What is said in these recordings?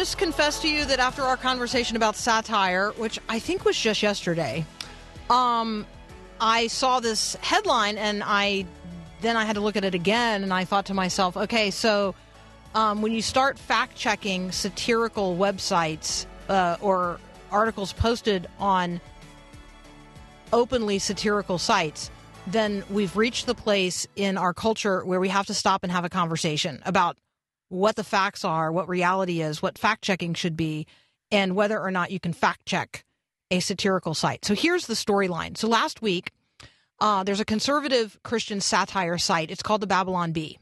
Just confess to you that after our conversation about satire, which I think was just yesterday, um, I saw this headline and I then I had to look at it again and I thought to myself, okay, so um, when you start fact checking satirical websites uh, or articles posted on openly satirical sites, then we've reached the place in our culture where we have to stop and have a conversation about what the facts are, what reality is, what fact checking should be, and whether or not you can fact check a satirical site. So here's the storyline. So last week, uh, there's a conservative Christian satire site. It's called the Babylon Bee.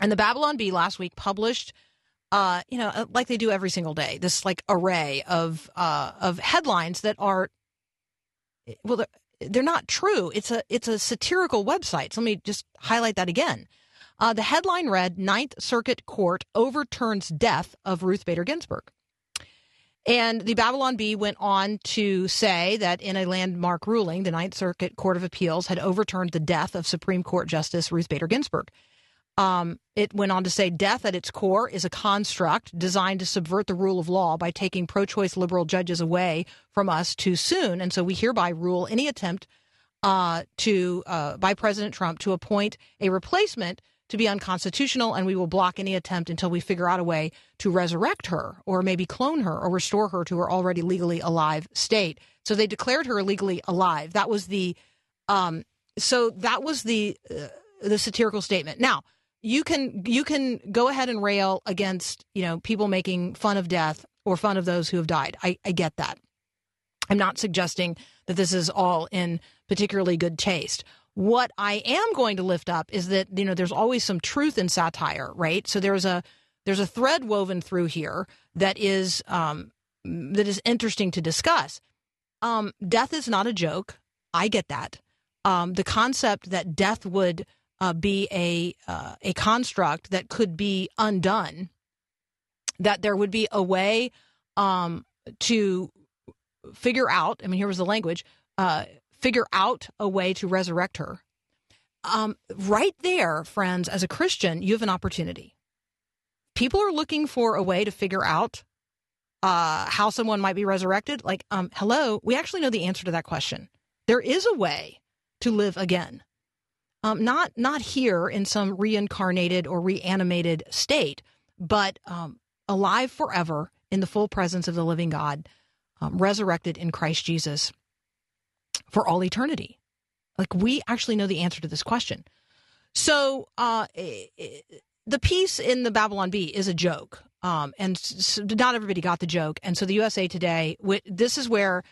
And the Babylon Bee last week published, uh, you know, uh, like they do every single day, this like array of uh, of headlines that are, well, they're, they're not true. It's a it's a satirical website. So let me just highlight that again. Uh, the headline read Ninth Circuit Court overturns death of Ruth Bader Ginsburg. And the Babylon Bee went on to say that in a landmark ruling, the Ninth Circuit Court of Appeals had overturned the death of Supreme Court Justice Ruth Bader Ginsburg. Um, it went on to say death at its core is a construct designed to subvert the rule of law by taking pro choice liberal judges away from us too soon. And so we hereby rule any attempt uh, to uh, by President Trump to appoint a replacement to be unconstitutional, and we will block any attempt until we figure out a way to resurrect her or maybe clone her or restore her to her already legally alive state. So they declared her legally alive. That was the um, so that was the uh, the satirical statement. Now you can you can go ahead and rail against you know people making fun of death or fun of those who have died. I, I get that. I'm not suggesting that this is all in particularly good taste. What I am going to lift up is that you know there's always some truth in satire, right? So there's a there's a thread woven through here that is um, that is interesting to discuss. Um, death is not a joke. I get that. Um, the concept that death would uh, be a uh, a construct that could be undone, that there would be a way um, to figure out. I mean, here was the language. Uh, figure out a way to resurrect her. Um, right there, friends, as a Christian, you have an opportunity. People are looking for a way to figure out uh, how someone might be resurrected. Like, um, hello, we actually know the answer to that question. There is a way to live again. Um, not not here in some reincarnated or reanimated state, but um, alive forever in the full presence of the living God, um, resurrected in Christ Jesus for all eternity? Like, we actually know the answer to this question. So, uh, the piece in the Babylon Bee is a joke. Um, and so not everybody got the joke. And so the USA Today, this is where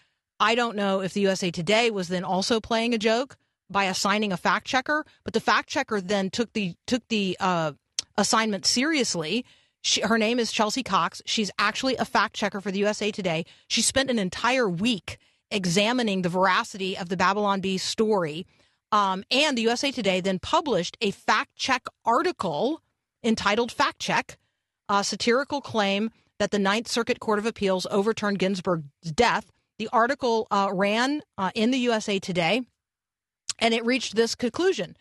I don't know if the USA Today was then also playing a joke by assigning a fact checker, but the fact checker then took the took the uh, assignment seriously. She, her name is Chelsea Cox. She's actually a fact checker for the USA Today. She spent an entire week examining the veracity of the Babylon Bee story. Um, and the USA Today then published a fact check article entitled Fact Check, a satirical claim that the Ninth Circuit Court of Appeals overturned Ginsburg's death. The article uh, ran uh, in the USA Today, and it reached this conclusion.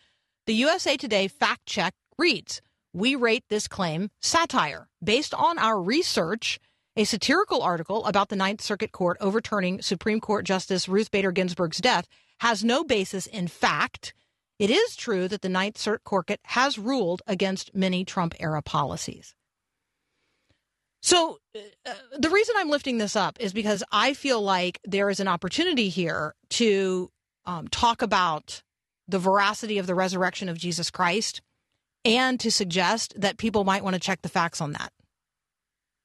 The USA Today fact check reads We rate this claim satire. Based on our research, a satirical article about the Ninth Circuit Court overturning Supreme Court Justice Ruth Bader Ginsburg's death has no basis in fact. It is true that the Ninth Circuit Court has ruled against many Trump era policies. So, uh, the reason I'm lifting this up is because I feel like there is an opportunity here to um, talk about the veracity of the resurrection of Jesus Christ and to suggest that people might want to check the facts on that.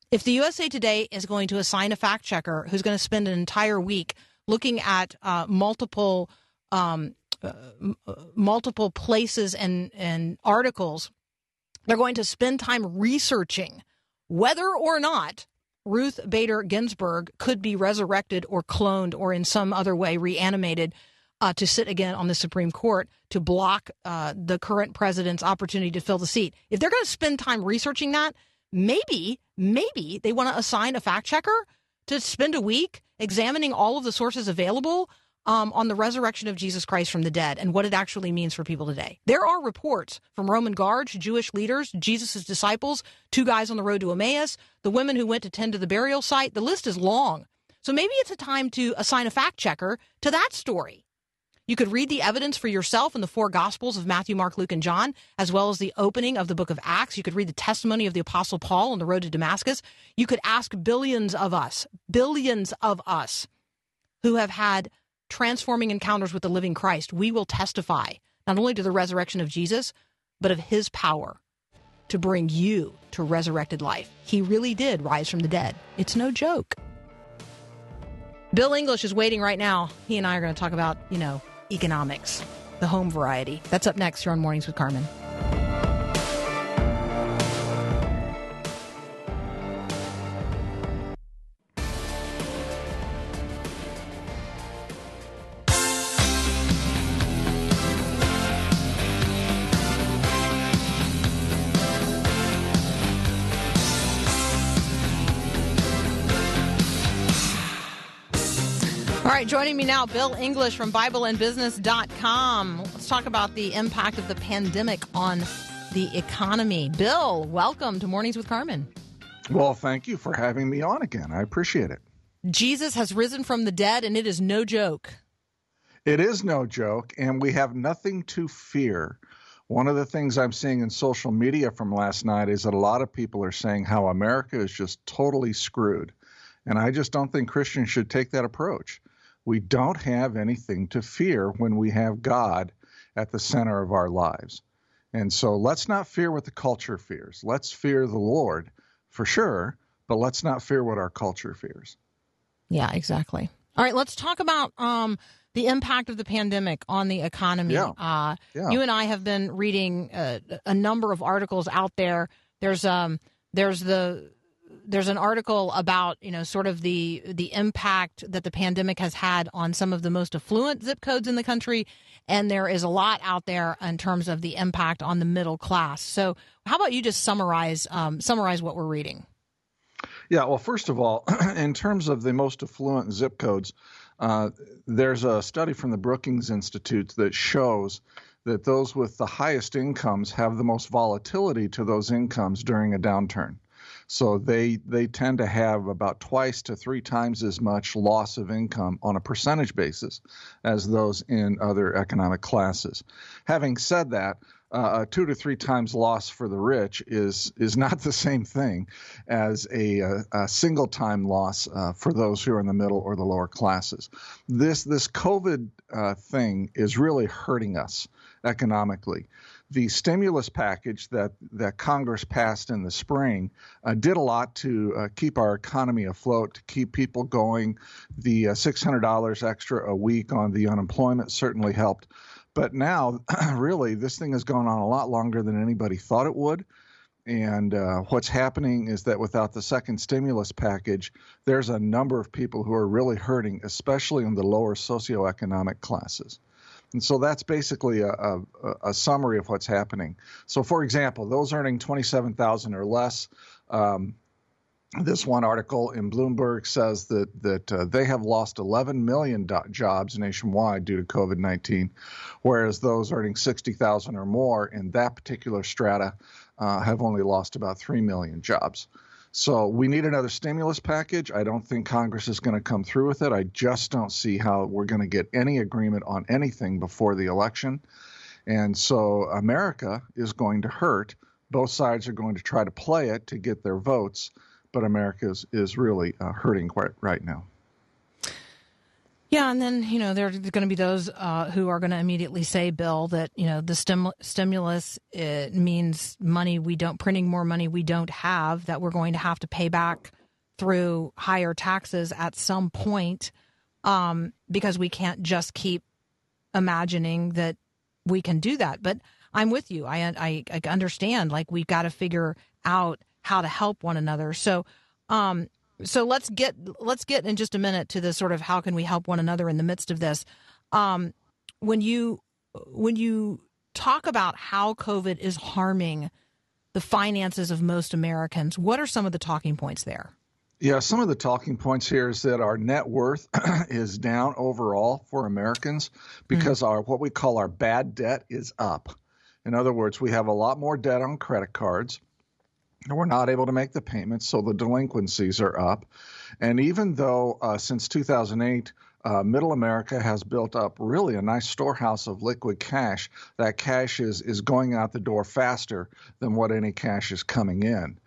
If the USA Today is going to assign a fact checker who's going to spend an entire week looking at uh, multiple um, uh, m- uh, multiple places and and articles, they're going to spend time researching whether or not Ruth Bader Ginsburg could be resurrected or cloned or in some other way reanimated uh, to sit again on the Supreme Court to block uh, the current president's opportunity to fill the seat. If they're going to spend time researching that, maybe, maybe they want to assign a fact checker to spend a week examining all of the sources available um, on the resurrection of Jesus Christ from the dead and what it actually means for people today. There are reports from Roman guards, Jewish leaders, Jesus' disciples, two guys on the road to Emmaus, the women who went to tend to the burial site. The list is long. So maybe it's a time to assign a fact checker to that story. You could read the evidence for yourself in the four Gospels of Matthew, Mark, Luke, and John, as well as the opening of the book of Acts. You could read the testimony of the Apostle Paul on the road to Damascus. You could ask billions of us, billions of us who have had transforming encounters with the living Christ. We will testify not only to the resurrection of Jesus, but of his power to bring you to resurrected life. He really did rise from the dead. It's no joke. Bill English is waiting right now. He and I are going to talk about, you know, economics, the home variety. That's up next here on Mornings with Carmen. Joining me now, Bill English from BibleandBusiness.com. Let's talk about the impact of the pandemic on the economy. Bill, welcome to Mornings with Carmen. Well, thank you for having me on again. I appreciate it. Jesus has risen from the dead, and it is no joke. It is no joke, and we have nothing to fear. One of the things I'm seeing in social media from last night is that a lot of people are saying how America is just totally screwed. And I just don't think Christians should take that approach. We don't have anything to fear when we have God at the center of our lives. And so let's not fear what the culture fears. Let's fear the Lord for sure, but let's not fear what our culture fears. Yeah, exactly. All right, let's talk about um, the impact of the pandemic on the economy. Yeah. Uh, Yeah. You and I have been reading uh, a number of articles out there. There's um, there's the there's an article about you know sort of the the impact that the pandemic has had on some of the most affluent zip codes in the country, and there is a lot out there in terms of the impact on the middle class. So, how about you just summarize um, summarize what we're reading? Yeah, well, first of all, in terms of the most affluent zip codes, uh, there's a study from the Brookings Institute that shows that those with the highest incomes have the most volatility to those incomes during a downturn. So they they tend to have about twice to three times as much loss of income on a percentage basis as those in other economic classes. Having said that, uh, a two to three times loss for the rich is is not the same thing as a, a, a single time loss uh, for those who are in the middle or the lower classes. This this COVID uh, thing is really hurting us economically. The stimulus package that, that Congress passed in the spring uh, did a lot to uh, keep our economy afloat, to keep people going. The uh, $600 extra a week on the unemployment certainly helped. But now, really, this thing has gone on a lot longer than anybody thought it would. And uh, what's happening is that without the second stimulus package, there's a number of people who are really hurting, especially in the lower socioeconomic classes. And so that's basically a, a, a summary of what's happening. So, for example, those earning 27,000 or less, um, this one article in Bloomberg says that that uh, they have lost 11 million do- jobs nationwide due to COVID-19, whereas those earning 60,000 or more in that particular strata uh, have only lost about 3 million jobs. So we need another stimulus package. I don't think Congress is going to come through with it. I just don't see how we're going to get any agreement on anything before the election. And so America is going to hurt. Both sides are going to try to play it to get their votes, but America is, is really uh, hurting quite right now. Yeah, and then you know there are going to be those uh, who are going to immediately say, "Bill, that you know the stim- stimulus it means money we don't printing more money we don't have that we're going to have to pay back through higher taxes at some point um, because we can't just keep imagining that we can do that." But I'm with you. I I, I understand. Like we've got to figure out how to help one another. So. Um, so let's get let's get in just a minute to the sort of how can we help one another in the midst of this. Um, when you when you talk about how COVID is harming the finances of most Americans, what are some of the talking points there? Yeah, some of the talking points here is that our net worth is down overall for Americans because our what we call our bad debt is up. In other words, we have a lot more debt on credit cards. We're not able to make the payments, so the delinquencies are up. And even though uh, since 2008, uh, Middle America has built up really a nice storehouse of liquid cash, that cash is, is going out the door faster than what any cash is coming in.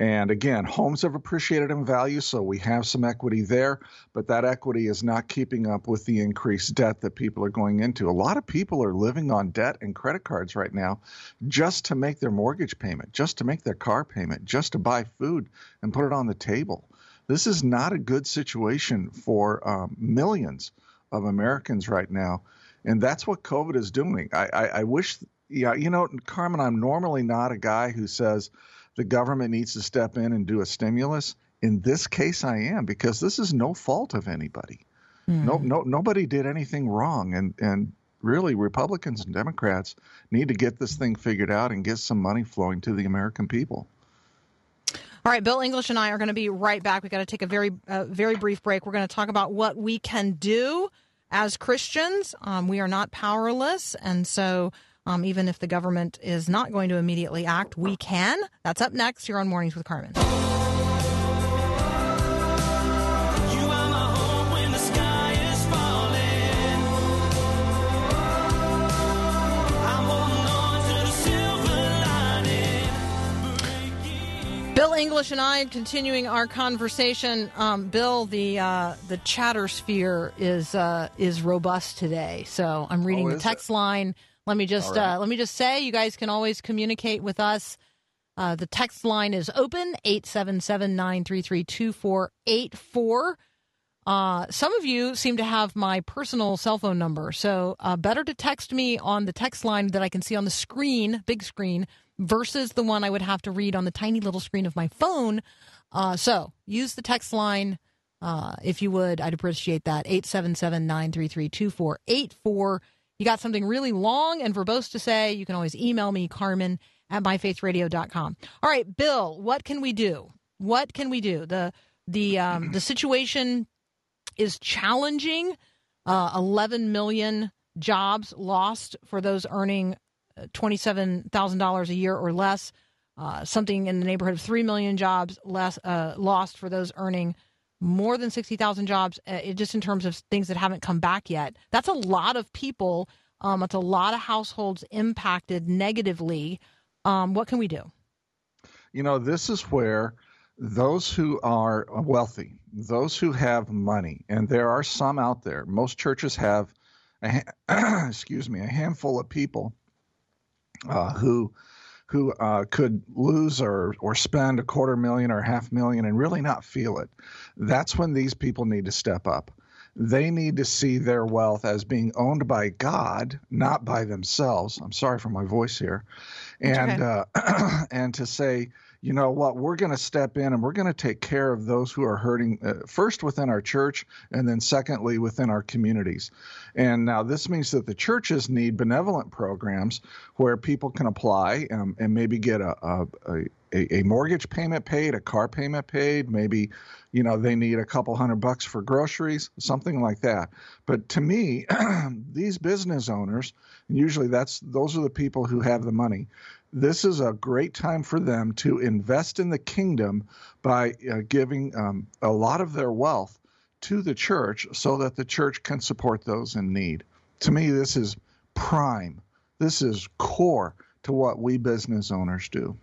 And again, homes have appreciated in value, so we have some equity there, but that equity is not keeping up with the increased debt that people are going into. A lot of people are living on debt and credit cards right now just to make their mortgage payment, just to make their car payment, just to buy food and put it on the table. This is not a good situation for um, millions of Americans right now. And that's what COVID is doing. I, I, I wish, yeah, you know, Carmen, I'm normally not a guy who says, the government needs to step in and do a stimulus. In this case, I am because this is no fault of anybody. Mm. No, no, nobody did anything wrong, and and really, Republicans and Democrats need to get this thing figured out and get some money flowing to the American people. All right, Bill English and I are going to be right back. We got to take a very, uh, very brief break. We're going to talk about what we can do as Christians. Um, we are not powerless, and so um, even if the government is not going to immediately act, we can. That's up next here on Mornings with Carmen. Bill English and I continuing our conversation. Um, Bill, the uh, the chatter sphere is uh, is robust today. So I'm reading Oh, the is text line. Let me just right. uh, let me just say, you guys can always communicate with us. Uh, the text line is open 877-933-2484. Uh, some of you seem to have my personal cell phone number, so uh, better to text me on the text line that I can see on the screen, big screen, versus the one I would have to read on the tiny little screen of my phone. Uh, so use the text line uh, if you would. I'd appreciate that. 877 933 2484. You got something really long and verbose to say, you can always email me, Carmen at myfaithradio.com. All right, Bill, what can we do? What can we do? The the um, the situation is challenging. Uh, 11 million jobs lost for those earning uh, $27,000 a year or less. Uh, something in the neighborhood of 3 million jobs less uh, lost for those earning more than 60,000 jobs, uh, just in terms of things that haven't come back yet. That's a lot of people. Um, it's a lot of households impacted negatively. Um, what can we do? You know, this is where those who are wealthy, those who have money, and there are some out there. Most churches have, excuse me, a handful of people uh, who who uh, could lose or or spend a quarter million or half million and really not feel it. That's when these people need to step up. They need to see their wealth as being owned by God, not by themselves. I'm sorry for my voice here, and uh, and to say, you know what, we're going to step in and we're going to take care of those who are hurting uh, first within our church and then secondly within our communities. And now this means that the churches need benevolent programs where people can apply um, and maybe get a, a, a, a mortgage payment paid, a car payment paid, maybe, you know, they need a couple hundred bucks for groceries, something like that. But to me, these business owners, and usually that's those are the people who have the money. This is a great time for them to invest in the kingdom by uh, giving um, a lot of their wealth to the church so that the church can support those in need. To me, this is prime. This is core to what we business owners do.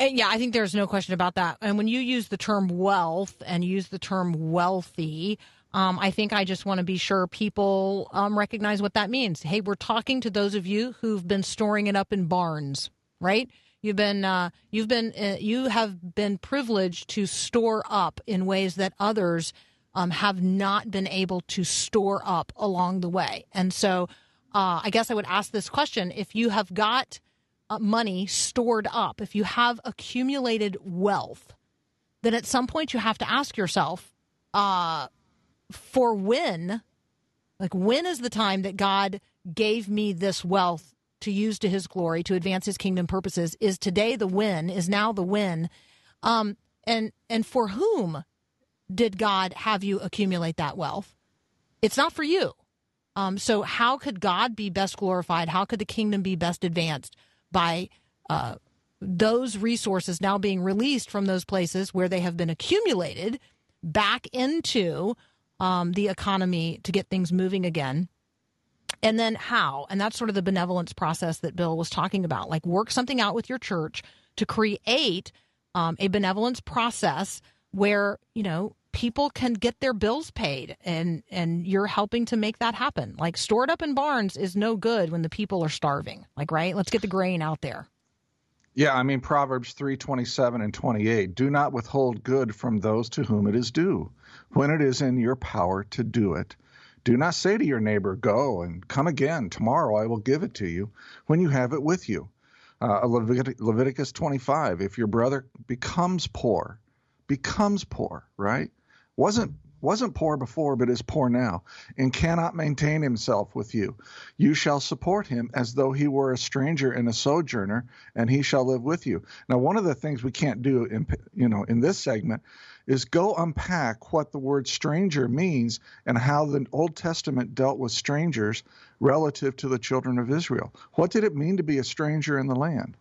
And yeah, I think there's no question about that. And when you use the term wealth and use the term wealthy, Um, I think I just want to be sure people um, recognize what that means. Hey, we're talking to those of you who've been storing it up in barns, right? You've been uh, you've been uh, you have been privileged to store up in ways that others um, have not been able to store up along the way. And so, uh, I guess I would ask this question: If you have got uh, money stored up, if you have accumulated wealth, then at some point you have to ask yourself, uh, for when, like when is the time that God gave me this wealth to use to His glory to advance His kingdom purposes? Is today the when? Is now the when? Um, and and for whom did God have you accumulate that wealth? It's not for you. Um, so how could God be best glorified? How could the kingdom be best advanced by uh, those resources now being released from those places where they have been accumulated back into um, the economy to get things moving again? And then how? And that's sort of the benevolence process that Bill was talking about. Like work something out with your church to create um, a benevolence process where you know people can get their bills paid and and you're helping to make that happen like stored up in barns is no good when the people are starving like right let's get the grain out there Yeah, I mean Proverbs 3:27 and 28, do not withhold good from those to whom it is due, when it is in your power to do it. Do not say to your neighbor, go and come again, tomorrow I will give it to you, when you have it with you. Uh, Levit- Leviticus 25, if your brother becomes poor, becomes poor, right? Wasn't wasn't poor before, but is poor now, and cannot maintain himself with you. You shall support him as though he were a stranger and a sojourner, and he shall live with you. Now, one of the things we can't do in you know in this segment is go unpack what the word stranger means and how the Old Testament dealt with strangers relative to the children of Israel. What did it mean to be a stranger in the land?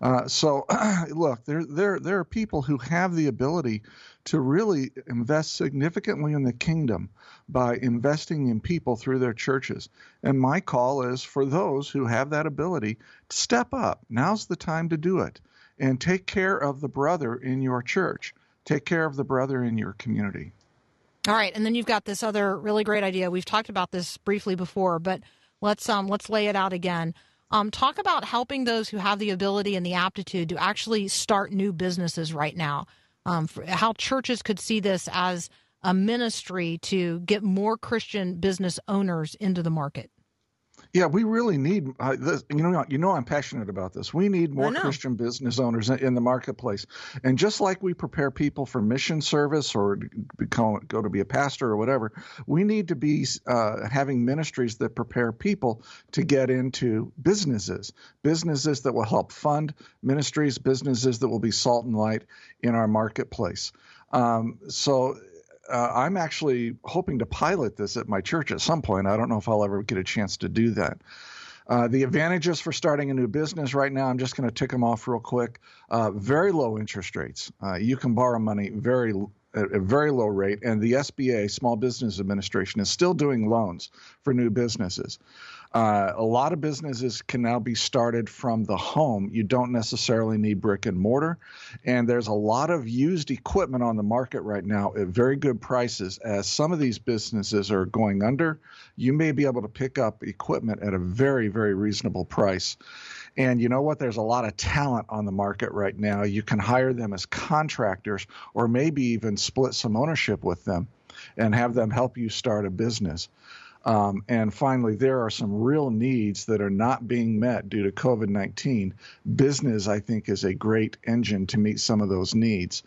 Uh, so, look, there, there, there are people who have the ability to really invest significantly in the kingdom by investing in people through their churches. And my call is for those who have that ability to step up. Now's the time to do it and take care of the brother in your church. Take care of the brother in your community. all right and then you've got this other really great idea we've talked about this briefly before but let's um let's lay it out again um, talk about helping those who have the ability and the aptitude to actually start new businesses right now. Um, how churches could see this as a ministry to get more christian business owners into the market Yeah, we really need uh, this. You know, you know, I'm passionate about this. We need more. Christian business owners in, the marketplace, and just like we prepare people for mission service or become go to be a pastor or whatever, we need to be uh, having ministries that prepare people to get into businesses, businesses that will help fund ministries, businesses that will be salt and light in our marketplace. Um, so uh, I'm actually hoping to pilot this at my church at some point. I don't know if I'll ever get a chance to do that. Uh, the advantages for starting a new business right now, I'm just going to tick them off real quick. Uh, very low interest rates. Uh, you can borrow money very at a very low rate, and the SBA, Small Business Administration, is still doing loans for new businesses. Uh, a lot of businesses can now be started from the home. You don't necessarily need brick and mortar. And there's a lot of used equipment on the market right now at very good prices. As some of these businesses are going under, you may be able to pick up equipment at a very, very reasonable price. And you know what? There's a lot of talent on the market right now. You can hire them as contractors or maybe even split some ownership with them and have them help you start a business. Um, and finally, there are some real needs that are not being met due to COVID 19. Business, I think, is a great engine to meet some of those needs.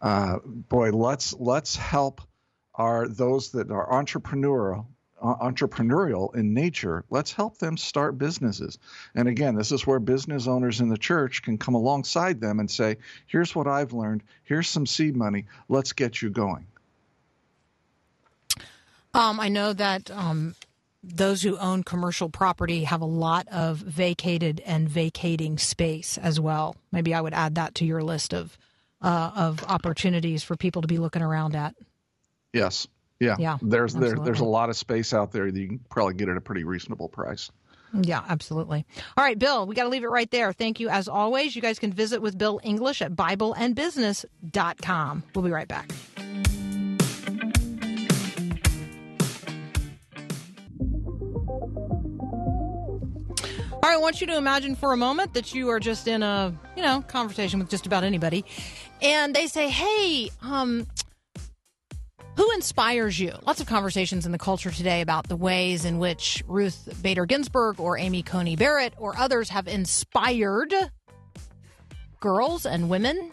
Uh, boy, let's let's help our those that are entrepreneurial entrepreneurial in nature. Let's help them start businesses. And again, this is where business owners in the church can come alongside them and say, "Here's what I've learned. Here's some seed money. Let's get you going." Um, I know that um, those who own commercial property have a lot of vacated and vacating space as well. Maybe I would add that to your list of uh, of opportunities for people to be looking around at. Yes. Yeah, yeah. There's there, there's a lot of space out there that you can probably get at a pretty reasonable price. Yeah, absolutely. All right, Bill, we got to leave it right there. Thank you as always. You guys can visit with Bill English at bibleandbusiness.com. We'll be right back. All right, I want you to imagine for a moment that you are just in a, you know, conversation with just about anybody and they say, "Hey, um, who inspires you?" Lots of conversations in the culture today about the ways in which Ruth Bader Ginsburg or Amy Coney Barrett or others have inspired girls and women.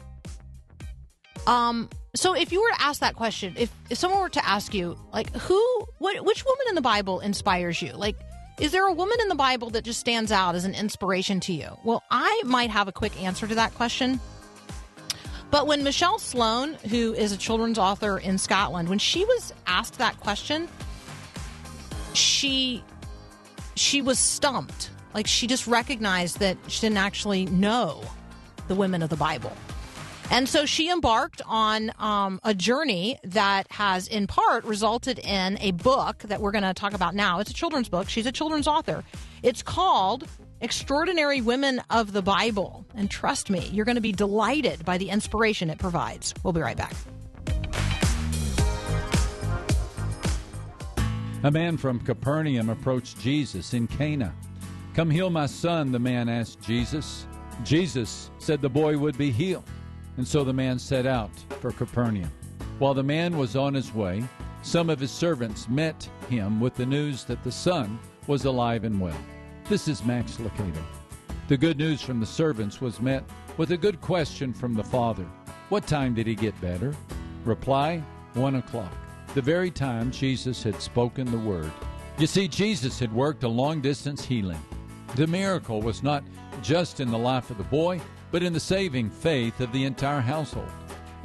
Um, so if you were to ask that question, if, if someone were to ask you, like, who, what, which woman in the Bible inspires you? Like, is there a woman in the Bible that just stands out as an inspiration to you? Well, I might have a quick answer to that question. But when Michelle Sloan, who is a children's author in Scotland, when she was asked that question, she she was stumped. Like she just recognized that she didn't actually know the women of the Bible. And so she embarked on um, a journey that has, in part, resulted in a book that we're going to talk about now. It's a children's book. She's a children's author. It's called Extraordinary Women of the Bible. And trust me, you're going to be delighted by the inspiration it provides. We'll be right back. A man from Capernaum approached Jesus in Cana. Come heal my son, the man asked Jesus. Jesus said the boy would be healed. And so the man set out for Capernaum. While the man was on his way, some of his servants met him with the news that the son was alive and well. This is Max Lucado. The good news from the servants was met with a good question from the father What time did he get better? Reply, One o'clock, the very time Jesus had spoken the word. You see, Jesus had worked a long distance healing. The miracle was not just in the life of the boy, but in the saving faith of the entire household.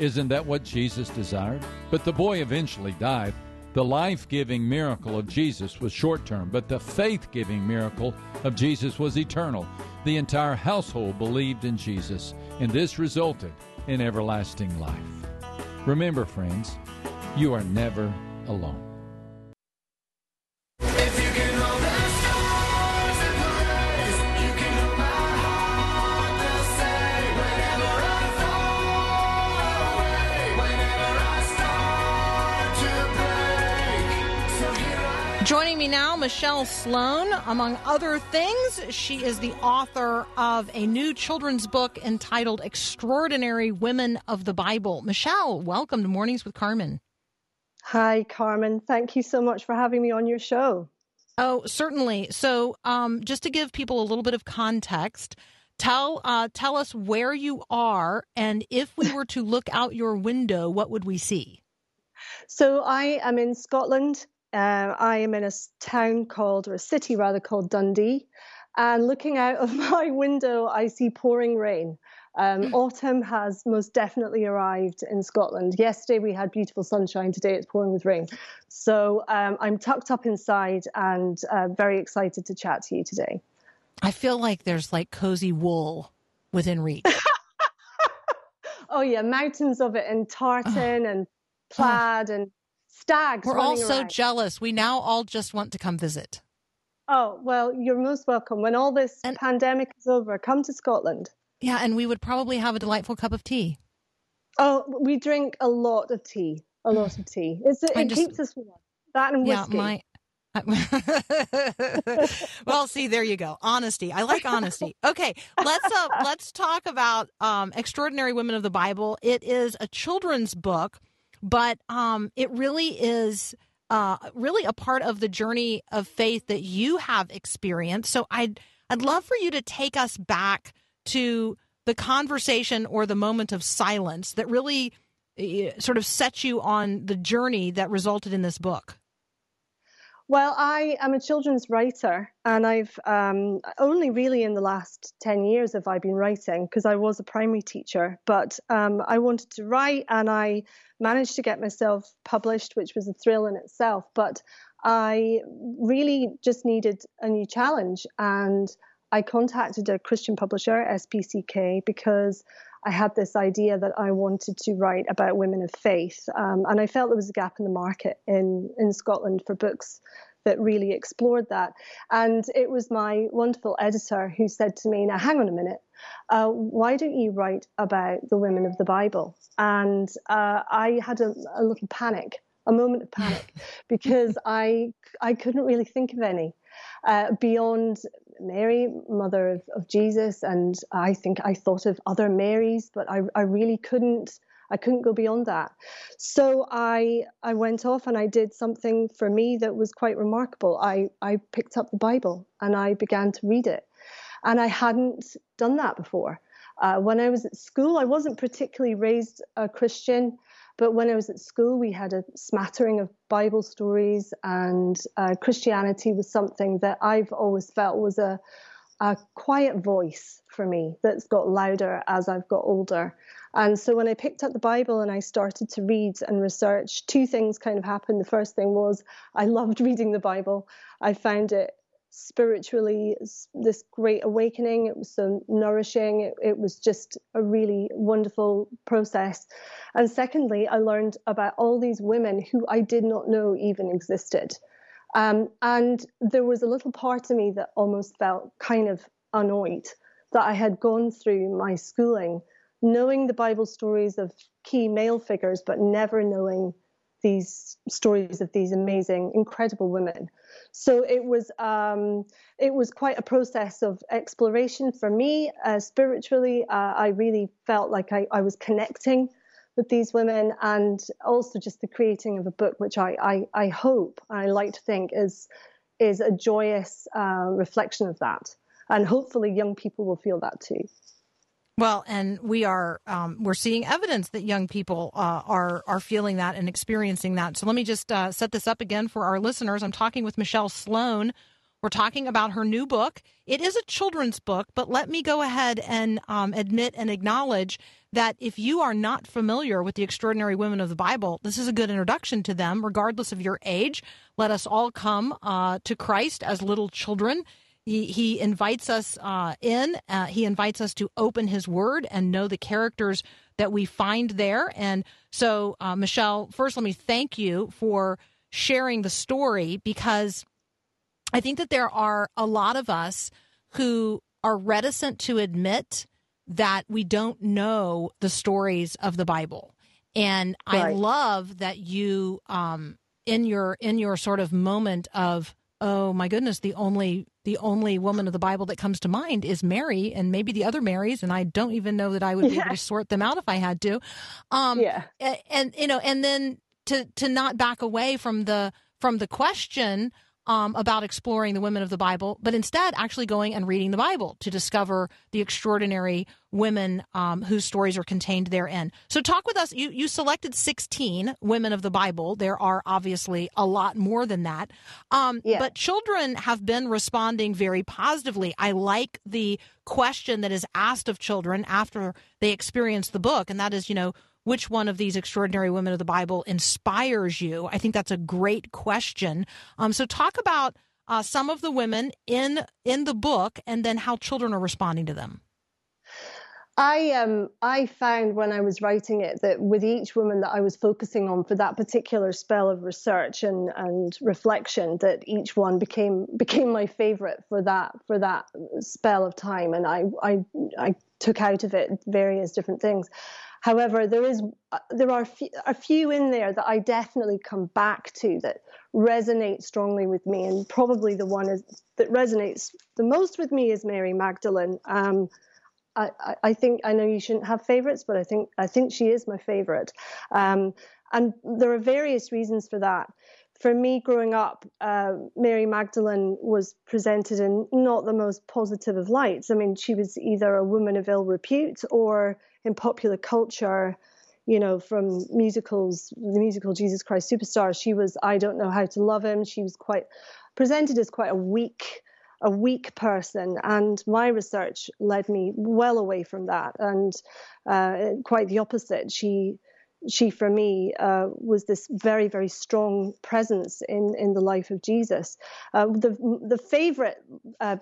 Isn't that what Jesus desired? But the boy eventually died. The life giving miracle of Jesus was short term, but the faith giving miracle of Jesus was eternal. The entire household believed in Jesus, and this resulted in everlasting life. Remember, friends, you are never alone. Me now, Michelle Sloan. Among other things, she is the author of a new children's book entitled Extraordinary Women of the Bible. Michelle, welcome to Mornings with Carmen. Hi, Carmen. Thank you so much for having me on your show. Oh, certainly. So, um, just to give people a little bit of context, tell uh, tell us where you are, and if we were to look out your window, what would we see? So, I am in Scotland. Uh, I am in a town called, or a city rather, called Dundee. And looking out of my window, I see pouring rain. Um, autumn has most definitely arrived in Scotland. Yesterday we had beautiful sunshine. Today it's pouring with rain. So um, I'm tucked up inside and uh, very excited to chat to you today. I feel like there's like cozy wool within reach. Oh yeah, mountains of it in tartan and plaid and stags. We're all so around. jealous. We now all just want to come visit. Oh well, you're most welcome. When all this And- pandemic is over, come to Scotland. Yeah, and we would probably have a delightful cup of tea. Oh, we drink a lot of tea. A lot of tea. It's, it just- keeps us warm. That and whiskey. Yeah, my. well, see, there you go. Honesty. I like honesty. Okay, let's uh, let's talk about um, extraordinary women of the Bible. It is a children's book, but um, it really is uh, really a part of the journey of faith that you have experienced. So I'd I'd love for you to take us back to the conversation or the moment of silence that really uh, sort of set you on the journey that resulted in this book. Well, I am a children's writer, and I've um, only really in the last 10 years have I been writing because I was a primary teacher. But um, I wanted to write, and I managed to get myself published, which was a thrill in itself. But I really just needed a new challenge, and I contacted a Christian publisher, SPCK, because I had this idea that I wanted to write about women of faith, um, and I felt there was a gap in the market in in Scotland for books that really explored that. And it was my wonderful editor who said to me, "Now, hang on a minute, uh, why don't you write about the women of the Bible?" And uh, I had a, a little panic, a moment of panic, because I I couldn't really think of any uh, beyond Mary, mother of, of Jesus, and I think I thought of other Marys, but I, I really couldn't. I couldn't go beyond that. So I I went off and I did something for me that was quite remarkable. I, I picked up the Bible and I began to read it. And I hadn't done that before. Uh, when I was at school, I wasn't particularly raised a Christian, but when I was at school, we had a smattering of Bible stories, and uh, Christianity was something that I've always felt was a, a quiet voice for me that's got louder as I've got older. And so when I picked up the Bible and I started to read and research, two things kind of happened. The first thing was I loved reading the Bible. I found it spiritually this great awakening. It was so nourishing. It, it, was just a really wonderful process. And secondly, I learned about all these women who I did not know even existed. Um, and there was a little part of me that almost felt kind of annoyed that I had gone through my schooling knowing the Bible stories of key male figures, but never knowing these stories of these amazing, incredible women. So it was um, it was quite a process of exploration for me uh, spiritually. Uh, I really felt like I, I was connecting with these women, and also just the creating of a book, which I I, I hope I like to think is is a joyous uh, reflection of that, and hopefully young people will feel that too. Well, and we are um, we're seeing evidence that young people uh, are are feeling that and experiencing that. So let me just uh, set this up again for our listeners. I'm talking with Michelle Sloan. We're talking about her new book. It is a children's book, but let me go ahead and um, admit and acknowledge that if you are not familiar with the extraordinary women of the Bible, this is a good introduction to them, regardless of your age. Let us all come uh, to Christ as little children he, he invites us uh, in. Uh, he invites us to open his word and know the characters that we find there. And so, uh, Michelle, first, let me thank you for sharing the story because I think that there are a lot of us who are reticent to admit that we don't know the stories of the Bible. And right. I love that you, um, in your in your sort of moment of oh my goodness, the only the only woman of the Bible that comes to mind is Mary, and maybe the other Marys, and I don't even know that I would be yeah. able to sort them out if I had to. Um, yeah, and, and you know, and then to to not back away from the from the question um, about exploring the women of the Bible, but instead actually going and reading the Bible to discover the extraordinary women um, whose stories are contained therein. So, talk with us. You, you selected 16 women of the Bible. There are obviously a lot more than that. Um, yeah. But children have been responding very positively. I like the question that is asked of children after they experience the book, and that is, you know, which one of these extraordinary women of the Bible inspires you? I think that's a great question. Um, so talk about uh, some of the women in in the book, and then how children are responding to them. I um I found when I was writing it that with each woman that I was focusing on for that particular spell of research and, and reflection, that each one became became my favorite for that for that spell of time, and I I I took out of it various different things. However, there is uh, there are a few in there that I definitely come back to that resonate strongly with me, and probably the one is, that resonates the most with me is Mary Magdalene. Um, I, I, think I know you shouldn't have favorites, but I think I think she is my favorite, um, and there are various reasons for that. For me, growing up, uh, Mary Magdalene was presented in not the most positive of lights. I mean, she was either a woman of ill repute or in popular culture, you know, from musicals, the musical Jesus Christ Superstar, she was, I don't know how to love him. She was quite presented as quite a weak, a weak person. And my research led me well away from that and uh, quite the opposite. She, she for me uh, was this very very strong presence in in the life of Jesus. Uh, the the favorite uh,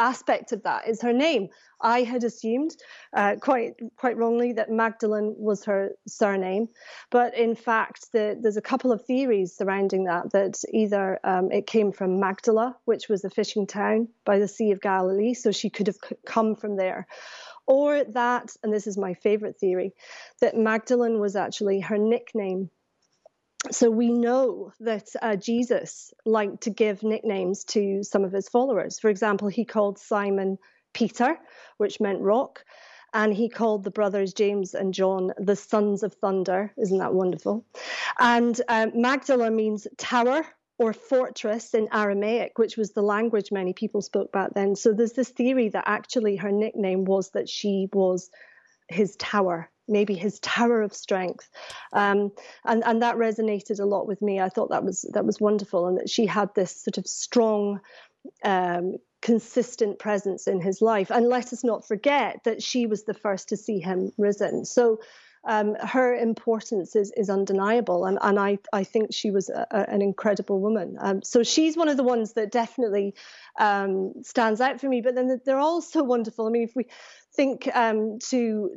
aspect of that is her name. I had assumed uh, quite quite wrongly that Magdalene was her surname, but in fact, the, there's a couple of theories surrounding that. That either um, it came from Magdala, which was a fishing town by the Sea of Galilee, so she could have come from there, or that, and this is my favorite theory, that Magdalene was actually her nickname so we know that uh, Jesus liked to give nicknames to some of his followers. For example, he called Simon Peter, which meant rock, and he called the brothers James and John the sons of thunder. Isn't that wonderful? And um, Magdala means tower or fortress in Aramaic, which was the language many people spoke back then. So there's this theory that actually her nickname was that she was his tower maybe his tower of strength um, and and that resonated a lot with me i thought that was that was wonderful and that she had this sort of strong um, consistent presence in his life and let us not forget that she was the first to see him risen so um, her importance is, is undeniable, and, and I, I think she was a, a, an incredible woman. Um, so she's one of the ones that definitely um, stands out for me. But then they're all so wonderful. I mean, if we think um, to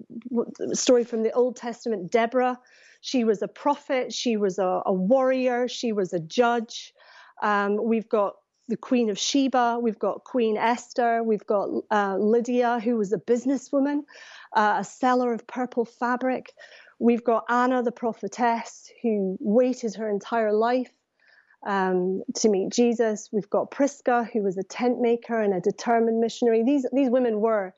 a story from the Old Testament, Deborah. She was a prophet, she was a, a warrior, she was a judge. Um, we've got the Queen of Sheba, we've got Queen Esther, we've got uh, Lydia, who was a businesswoman, uh, a seller of purple fabric. We've got Anna, the prophetess, who waited her entire life um, to meet Jesus. We've got Prisca, who was a tent maker and a determined missionary. These these women were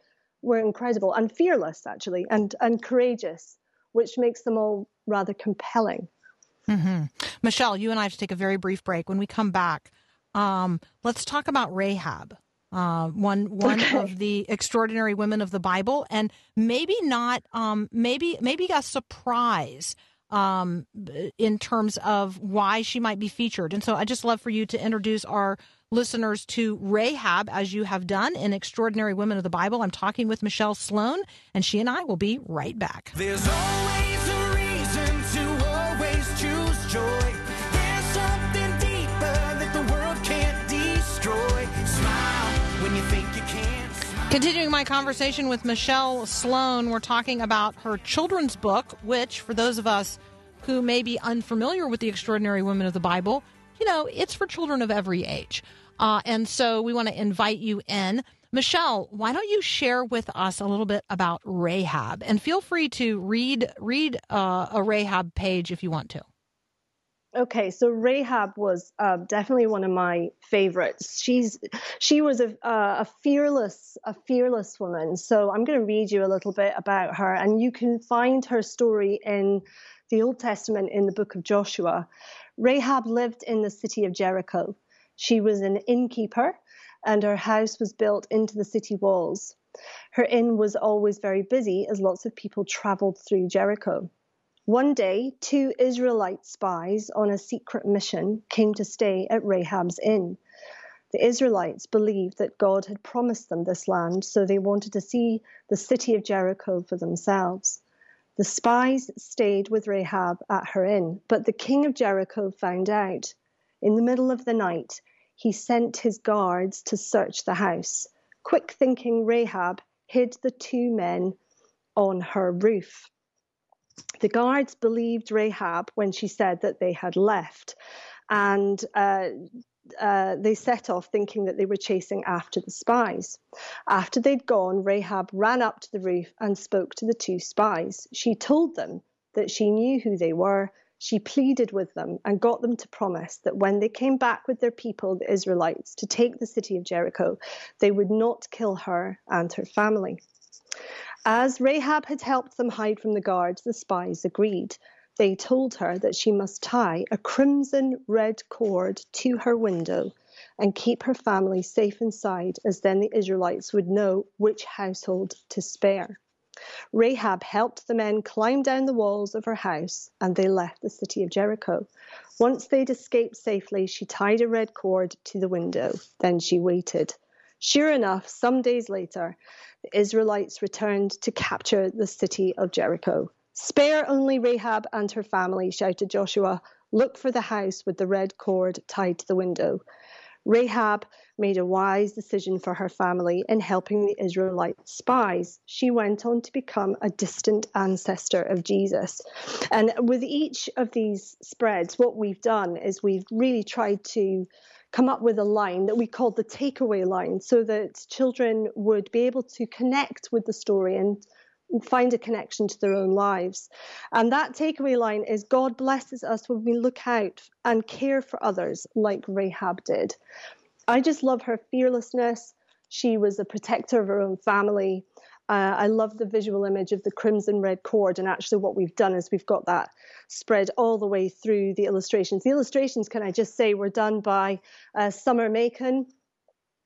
were incredible and fearless, actually, and, and courageous, which makes them all rather compelling. Mm-hmm. Michelle, you and I have to take a very brief break. When we come back, um, let's talk about Rahab. Uh, one one okay. of the extraordinary women of the Bible, and maybe not, um, maybe maybe a surprise um, in terms of why she might be featured. And so, I just love for you to introduce our listeners to Rahab, as you have done in Extraordinary Women of the Bible. I'm talking with Michelle Sloan, and she and I will be right back. There's always a reason to always choose joy. There's something deeper that the world can't destroy. Smile when you think you can't. Continuing my conversation with Michelle Sloan, we're talking about her children's book, which, for those of us who may be unfamiliar with the extraordinary women of the Bible, you know, it's for children of every age. Uh, and so we want to invite you in. Michelle, why don't you share with us a little bit about Rahab? And feel free to read read uh, a Rahab page if you want to. Okay, so Rahab was uh, definitely one of my favorites. She's she was a, uh, a fearless a fearless woman. So I'm going to read you a little bit about her, and you can find her story in the Old Testament in the book of Joshua. Rahab lived in the city of Jericho. She was an innkeeper, and her house was built into the city walls. Her inn was always very busy as lots of people traveled through Jericho. One day, two Israelite spies on a secret mission came to stay at Rahab's inn. The Israelites believed that God had promised them this land, so they wanted to see the city of Jericho for themselves. The spies stayed with Rahab at her inn, but the king of Jericho found out. In the middle of the night, he sent his guards to search the house. Quick thinking Rahab hid the two men on her roof. The guards believed Rahab when she said that they had left, and uh, uh, they set off thinking that they were chasing after the spies. After they'd gone, Rahab ran up to the roof and spoke to the two spies. She told them that she knew who they were. She pleaded with them and got them to promise that when they came back with their people, the Israelites, to take the city of Jericho, they would not kill her and her family. As Rahab had helped them hide from the guards, the spies agreed they told her that she must tie a crimson red cord to her window and keep her family safe inside, as then the Israelites would know which household to spare. Rahab helped the men climb down the walls of her house, and they left the city of Jericho. Once they'd escaped safely, she tied a red cord to the window. Then she waited. Sure enough, some days later, the Israelites returned to capture the city of Jericho. Spare only Rahab and her family, shouted Joshua. Look for the house with the red cord tied to the window. Rahab made a wise decision for her family in helping the Israelite spies. She went on to become a distant ancestor of Jesus. And with each of these spreads, what we've done is we've really tried to come up with a line that we called the takeaway line so that children would be able to connect with the story and find a connection to their own lives. And that takeaway line is God blesses us when we look out and care for others like Rahab did. I just love her fearlessness. She was a protector of her own family. Uh, I love the visual image of the crimson red cord. And actually, what we've done is we've got that spread all the way through the illustrations. The illustrations, can I just say, were done by uh, Summer Macon,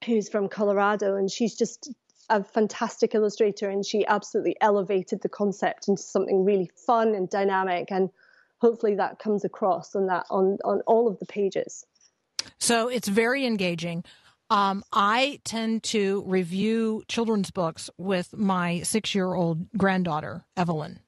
who's from Colorado, and she's just a fantastic illustrator. And she absolutely elevated the concept into something really fun and dynamic. And hopefully, that comes across on that on on all of the pages. So it's very engaging. Um, I tend to review children's books with my six-year-old granddaughter Evelyn,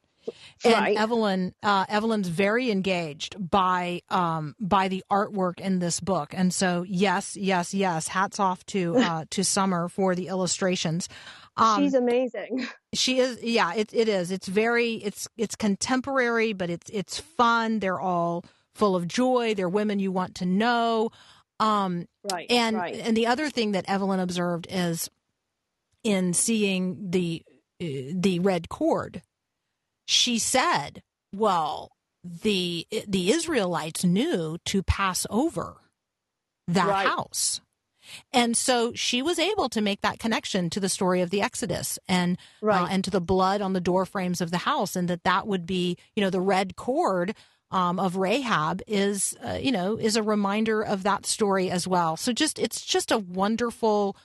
and Right. Evelyn uh, Evelyn's very engaged by um, by the artwork in this book, and so yes, yes, yes. Hats off to uh, to Summer for the illustrations. Um, she's amazing. she is yeah it, it is it's very it's it's contemporary but it's it's fun they're all full of joy they're women you want to know um Right. and right. and the other thing that evelyn observed is in seeing the uh, the red cord she said well the the israelites knew to pass over that Right. house and so she was able to make that connection to the story of the Exodus and uh, and to the blood on the door frames of the house, and that that would be you know the red cord um, of Rahab is uh, you know is a reminder of that story as well. So just it's just a wonderful.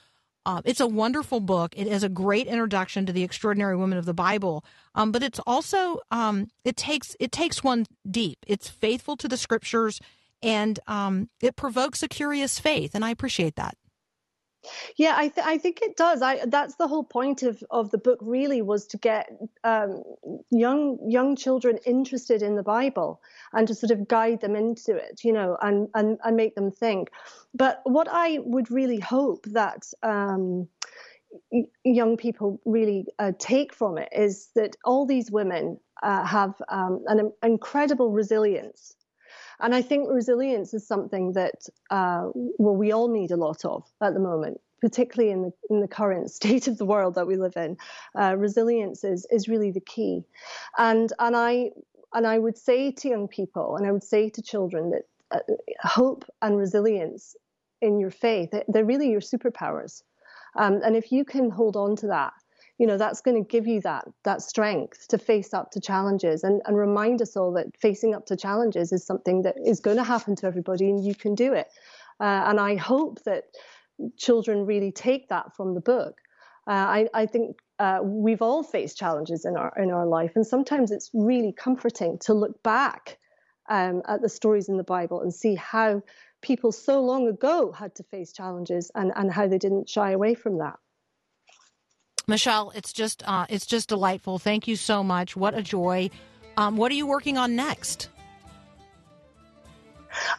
Uh, it's a wonderful book. It is a great introduction to the extraordinary women of the Bible, um, but it's also um, it takes it takes one deep. It's faithful to the scriptures, and um, it provokes a curious faith, and I appreciate that. Yeah, I, th- I think it does. I that's the whole point of, of the book. Really, was to get um, young young children interested in the Bible and to sort of guide them into it, you know, and and, and make them think. But what I would really hope that um, young people really uh, take from it is that all these women uh, have um, an incredible resilience. And I think resilience is something that, uh, well, we all need a lot of at the moment, particularly in the in the current state of the world that we live in. Uh, resilience is is really the key, and and I and I would say to young people, and I would say to children that uh, hope and resilience in your faith, they're really your superpowers, um, and if you can hold on to that you know that's going to give you that that strength to face up to challenges and, and remind us all that facing up to challenges is something that is going to happen to everybody and you can do it. Uh, and i hope that children really take that from the book. Uh, I, I think uh, we've all faced challenges in our in our life and sometimes it's really comforting to look back um, at the stories in the bible and see how people so long ago had to face challenges and, and how they didn't shy away from that Michelle, it's just uh, it's just delightful. Thank you so much. What a joy. Um, what are you working on next?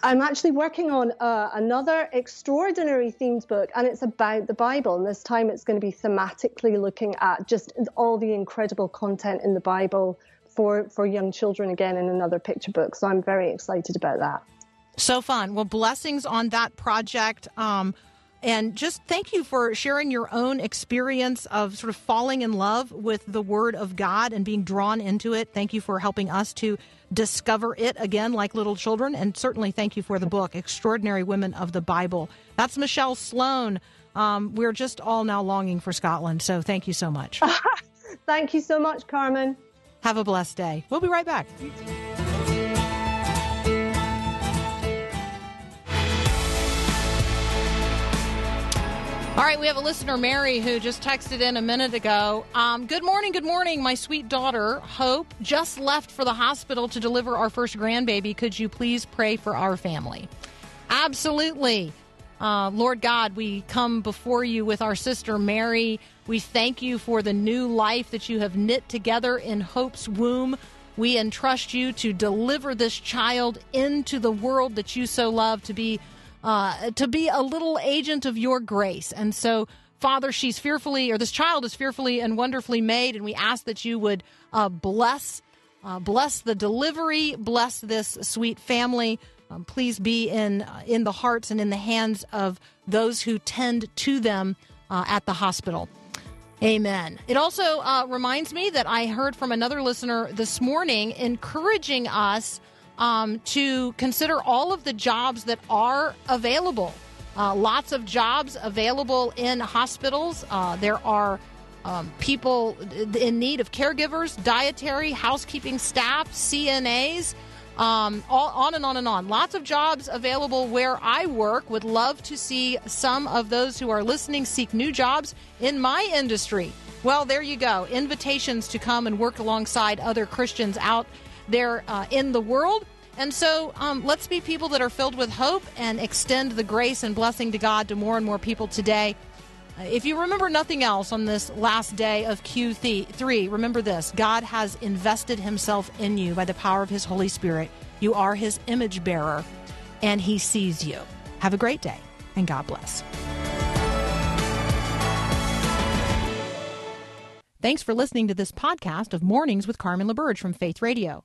I'm actually working on uh, another extraordinary themed book, and it's about the Bible. And this time it's going to be thematically looking at just all the incredible content in the Bible for, for young children, again, in another picture book. So I'm very excited about that. So fun. Well, blessings on that project. Um, and just thank you for sharing your own experience of sort of falling in love with the Word of God and being drawn into it. Thank you for helping us to discover it again like little children. And certainly thank you for the book, Extraordinary Women of the Bible. That's Michelle Sloan. Um, we're just all now longing for Scotland. So thank you so much. Thank you so much, Carmen. Have a blessed day. We'll be right back. All right, we have a listener, Mary, who just texted in a minute ago. Um, good morning, good morning. My sweet daughter, Hope, just left for the hospital to deliver our first grandbaby. Could you please pray for our family? Absolutely. Uh, Lord God, we come before you with our sister Mary. We thank you for the new life that you have knit together in Hope's womb. We entrust you to deliver this child into the world that you so love to be uh, to be a little agent of your grace. And so, Father, she's fearfully, or this child is fearfully and wonderfully made, and we ask that you would uh, bless uh, bless the delivery, bless this sweet family. Um, please be in uh, in the hearts and in the hands of those who tend to them uh, at the hospital. Amen. It also uh, reminds me that I heard from another listener this morning encouraging us um, to consider all of the jobs that are available. Uh, lots of jobs available in hospitals. Uh, there are um, people in need of caregivers, dietary, housekeeping staff, CNAs. Um, all, on and on and on. Lots of jobs available where I work. Would love to see some of those who are listening seek new jobs in my industry. Well, there you go. Invitations to come and work alongside other Christians out there uh, in the world. And so um, let's be people that are filled with hope and extend the grace and blessing to God to more and more people today. Uh, If you remember nothing else on this last day of Q3, remember this God has invested himself in you by the power of his Holy Spirit. You are his image bearer, and he sees you. Have a great day, and God bless. Thanks for listening to this podcast of Mornings with Carmen LaBerge from Faith Radio.